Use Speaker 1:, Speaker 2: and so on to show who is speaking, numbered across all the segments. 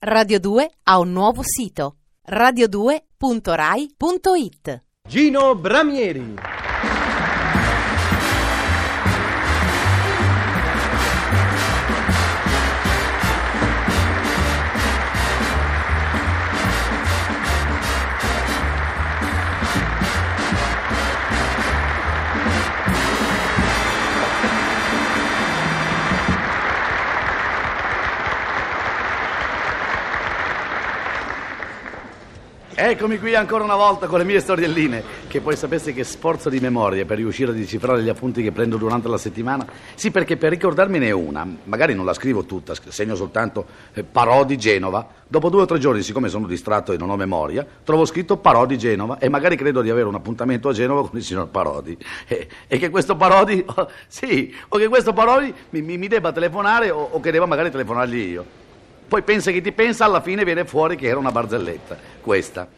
Speaker 1: Radio 2 ha un nuovo sito radio2.rai.it
Speaker 2: Gino Bramieri.
Speaker 3: Eccomi qui ancora una volta con le mie storielline, che poi sapessi che sforzo di memoria per riuscire a decifrare gli appunti che prendo durante la settimana. Sì, perché per ricordarmene una, magari non la scrivo tutta, segno soltanto eh, Parodi Genova. Dopo due o tre giorni, siccome sono distratto e non ho memoria, trovo scritto Parodi Genova e magari credo di avere un appuntamento a Genova con il signor Parodi. E, e che questo Parodi, oh, sì, o che questo Parodi mi, mi, mi debba telefonare o, o che debba magari telefonargli io. Poi pensa che ti pensa, alla fine viene fuori che era una barzelletta. Questa.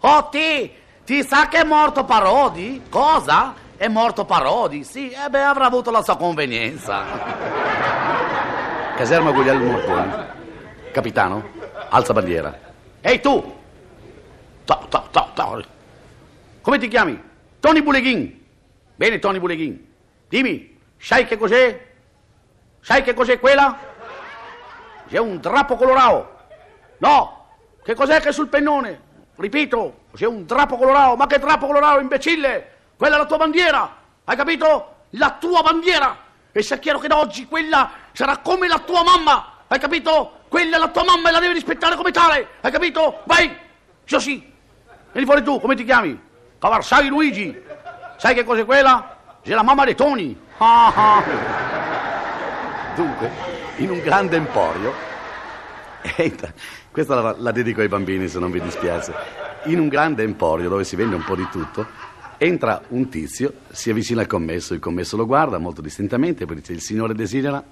Speaker 3: Oh, ti, ti sa che è morto Parodi? Cosa? È morto Parodi? Sì, e beh, avrà avuto la sua convenienza. Caserma Guglielmo Morconi. Capitano, alza bandiera. Ehi tu! Ta, ta, ta. Come ti chiami? Tony Buleghin. Bene, Tony Buleghin. Dimmi, sai che cos'è? Sai che cos'è quella? C'è un drappo colorato. No, che cos'è che è sul pennone? Ripeto, c'è un drappo colorato. Ma che drappo colorato, imbecille? Quella è la tua bandiera. Hai capito? La tua bandiera. E sia chiaro che da oggi quella sarà come la tua mamma. Hai capito? Quella è la tua mamma e la devi rispettare come tale. Hai capito? Vai. Io sì. Vieni fuori tu, come ti chiami? Cavarsai Luigi. Sai che cos'è quella? C'è la mamma dei Toni. Ah, ah. Dunque, in un grande emporio, entra, questa la, la, dedico ai bambini se non vi dispiace, in un grande emporio dove si vende un po' di tutto, entra un tizio, si avvicina al commesso, il commesso lo guarda molto distintamente, poi dice il signore desidera...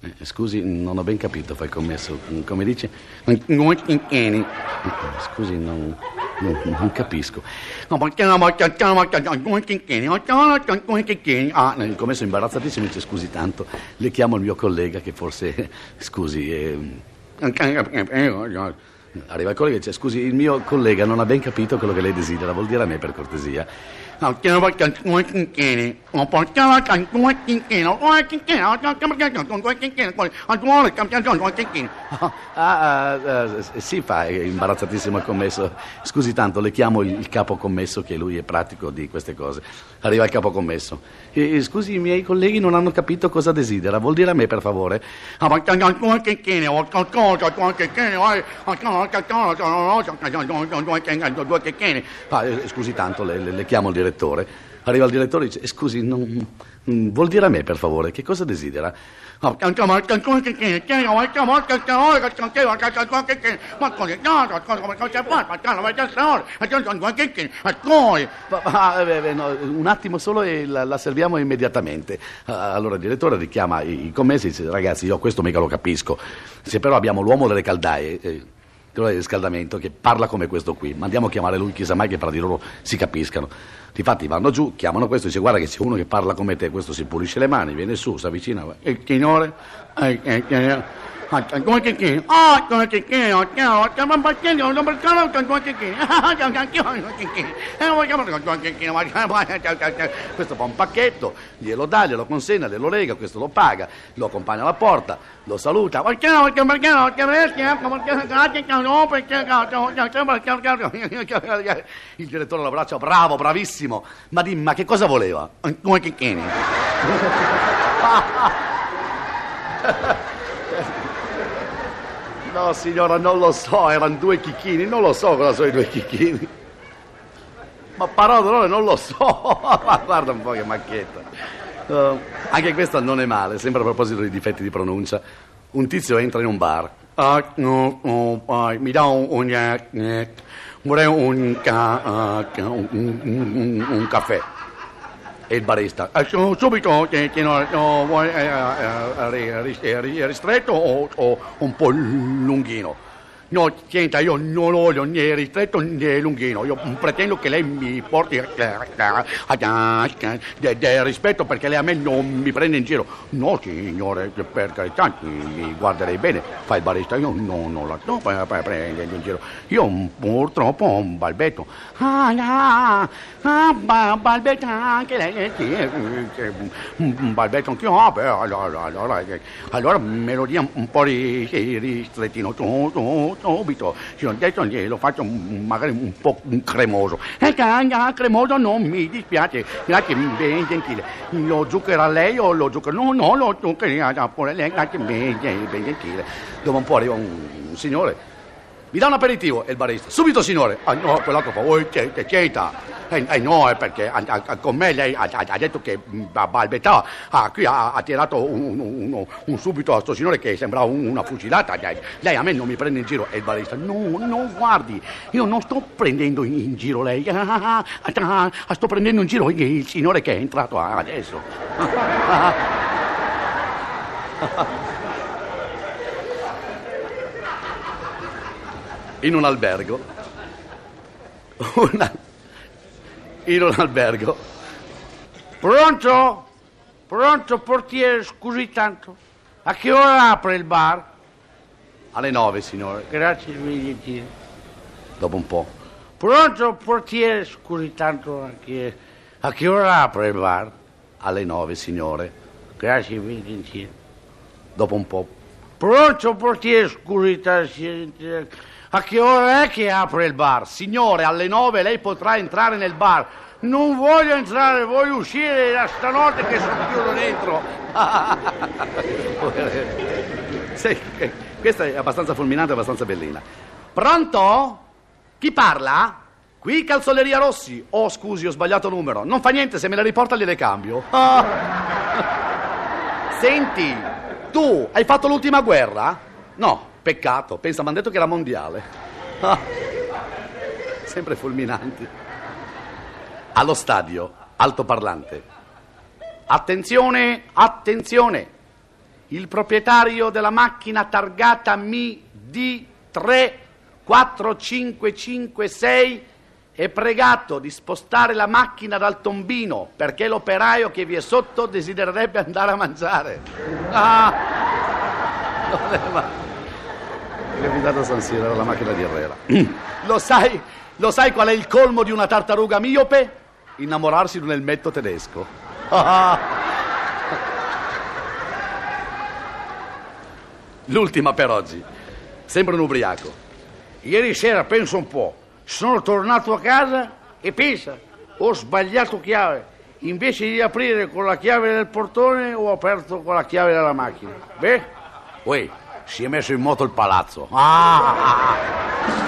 Speaker 3: Eh, scusi, non ho ben capito, fa il commesso, come dice? Scusi, non, non, capisco. Ah, il commesso imbarazzatissimo dice scusi tanto, le chiamo il mio collega che forse, scusi, eh... Arriva il collega e dice scusi, il mio collega non ha ben capito quello che lei desidera, vuol dire a me per cortesia. Ah, ah, ah, sì, fa, è imbarazzatissimo il commesso. Scusi tanto, le chiamo il capo commesso che lui è pratico di queste cose. Arriva il capo commesso. E, scusi, i miei colleghi non hanno capito cosa desidera, vuol dire a me per favore. Ah, scusi tanto, le, le, le chiamo il direttore. Arriva il direttore e dice, scusi, non, vuol dire a me, per favore, che cosa desidera? un attimo solo e la, la serviamo immediatamente. Allora il direttore richiama i, i commessi e dice, ragazzi, io questo mica lo capisco. Se però abbiamo l'uomo delle caldaie... Eh, di riscaldamento che parla come questo qui. Mandiamo a chiamare lui, chissà mai che fra di loro si capiscano. Difatti vanno giù, chiamano questo e dice guarda che c'è uno che parla come te, questo si pulisce le mani, viene su, si avvicina. Il signore... Questo fa un pacchetto, glielo dà, glielo consegna, glielo lega, questo lo paga, lo accompagna alla porta, lo saluta. Il direttore lo abbraccia, bravo, bravissimo. Ma dimmi, che cosa voleva? Come che? No, signora, non lo so, erano due chicchini, non lo so cosa sono i due chicchini. Ma parole, non lo so. Guarda un po' che macchietta. Uh, anche questa non è male, sempre a proposito di difetti di pronuncia. Un tizio entra in un bar. Uh, uh, mi dà un, un, uh, vorrei un, un, un caffè. E il barista, subito, che, che no, no, vuoi eh, eh, ristretto o, o, un po' lunghino? No, senta, io non voglio né ristretto né lunghino. Io pretendo che lei mi porti eh, del rispetto perché lei a me non mi prende in giro. No, signore, per carità, mi guarderei bene. Fa il barista, io no, non la no, prendo in giro. Io purtroppo ho un balbetto. Ah, no, ah, balbetto anche lei. Sì, un balbetto anche io. Allora, allora, allora me lo dia un po' di ristrettino. Tu, tu, subito. Ho detto lo faccio magari un po' cremoso. Eh, cremoso non mi dispiace. Grazie, ben gentile. Lo zucchero a lei o lo zucchero? No, no, lo zucchero pure lei. Grazie, ben, ben gentile. Dopo un po' arriva un signore mi dà un aperitivo il barista. Subito, signore. Ah, no, quell'altro fa, oh, che, c'entra? Eh, eh, no, è perché a, a, con me lei ha, ha detto che balbettava. Ah, qui ha, ha tirato un, un, un, subito a questo signore che sembrava una fucilata. Lei, lei, a me non mi prende in giro. E il barista, no, no, guardi, io non sto prendendo in, in giro lei. Ah, ah, sto prendendo in giro il signore che è entrato adesso. in un albergo, una, in un albergo. Pronto? Pronto, portiere, scusi tanto. A che ora apre il bar? Alle nove, signore. Grazie, gentile. Dopo un po'. Pronto, portiere, scusi tanto. A che, a che ora apre il bar? Alle nove, signore. Grazie, gentile. Dopo un po'. Pronto, portiere, scusi tanto. A che ora è che apre il bar? Signore, alle nove lei potrà entrare nel bar. Non voglio entrare, voglio uscire da stanotte che sono chiuso dentro. sì, questa è abbastanza fulminante, abbastanza bellina. Pronto? Chi parla? Qui Calzoleria Rossi. Oh, scusi, ho sbagliato numero. Non fa niente, se me la riporta gliele cambio. Ah. Senti, tu hai fatto l'ultima guerra? No. Peccato, pensa, mi hanno detto che era mondiale. Ah, sempre fulminanti. Allo stadio, altoparlante. Attenzione, attenzione. Il proprietario della macchina targata Mi D34556 è pregato di spostare la macchina dal tombino perché l'operaio che vi è sotto desidererebbe andare a mangiare. Ah! Voleva capitato a San Siro, era la macchina di Herrera. lo sai, lo sai qual è il colmo di una tartaruga miope? Innamorarsi di un elmetto tedesco. L'ultima per oggi. Sembra un ubriaco. Ieri sera, penso un po', sono tornato a casa e pensa, ho sbagliato chiave. Invece di aprire con la chiave del portone, ho aperto con la chiave della macchina. Beh, uè, si è messo in moto il palazzo. Ah!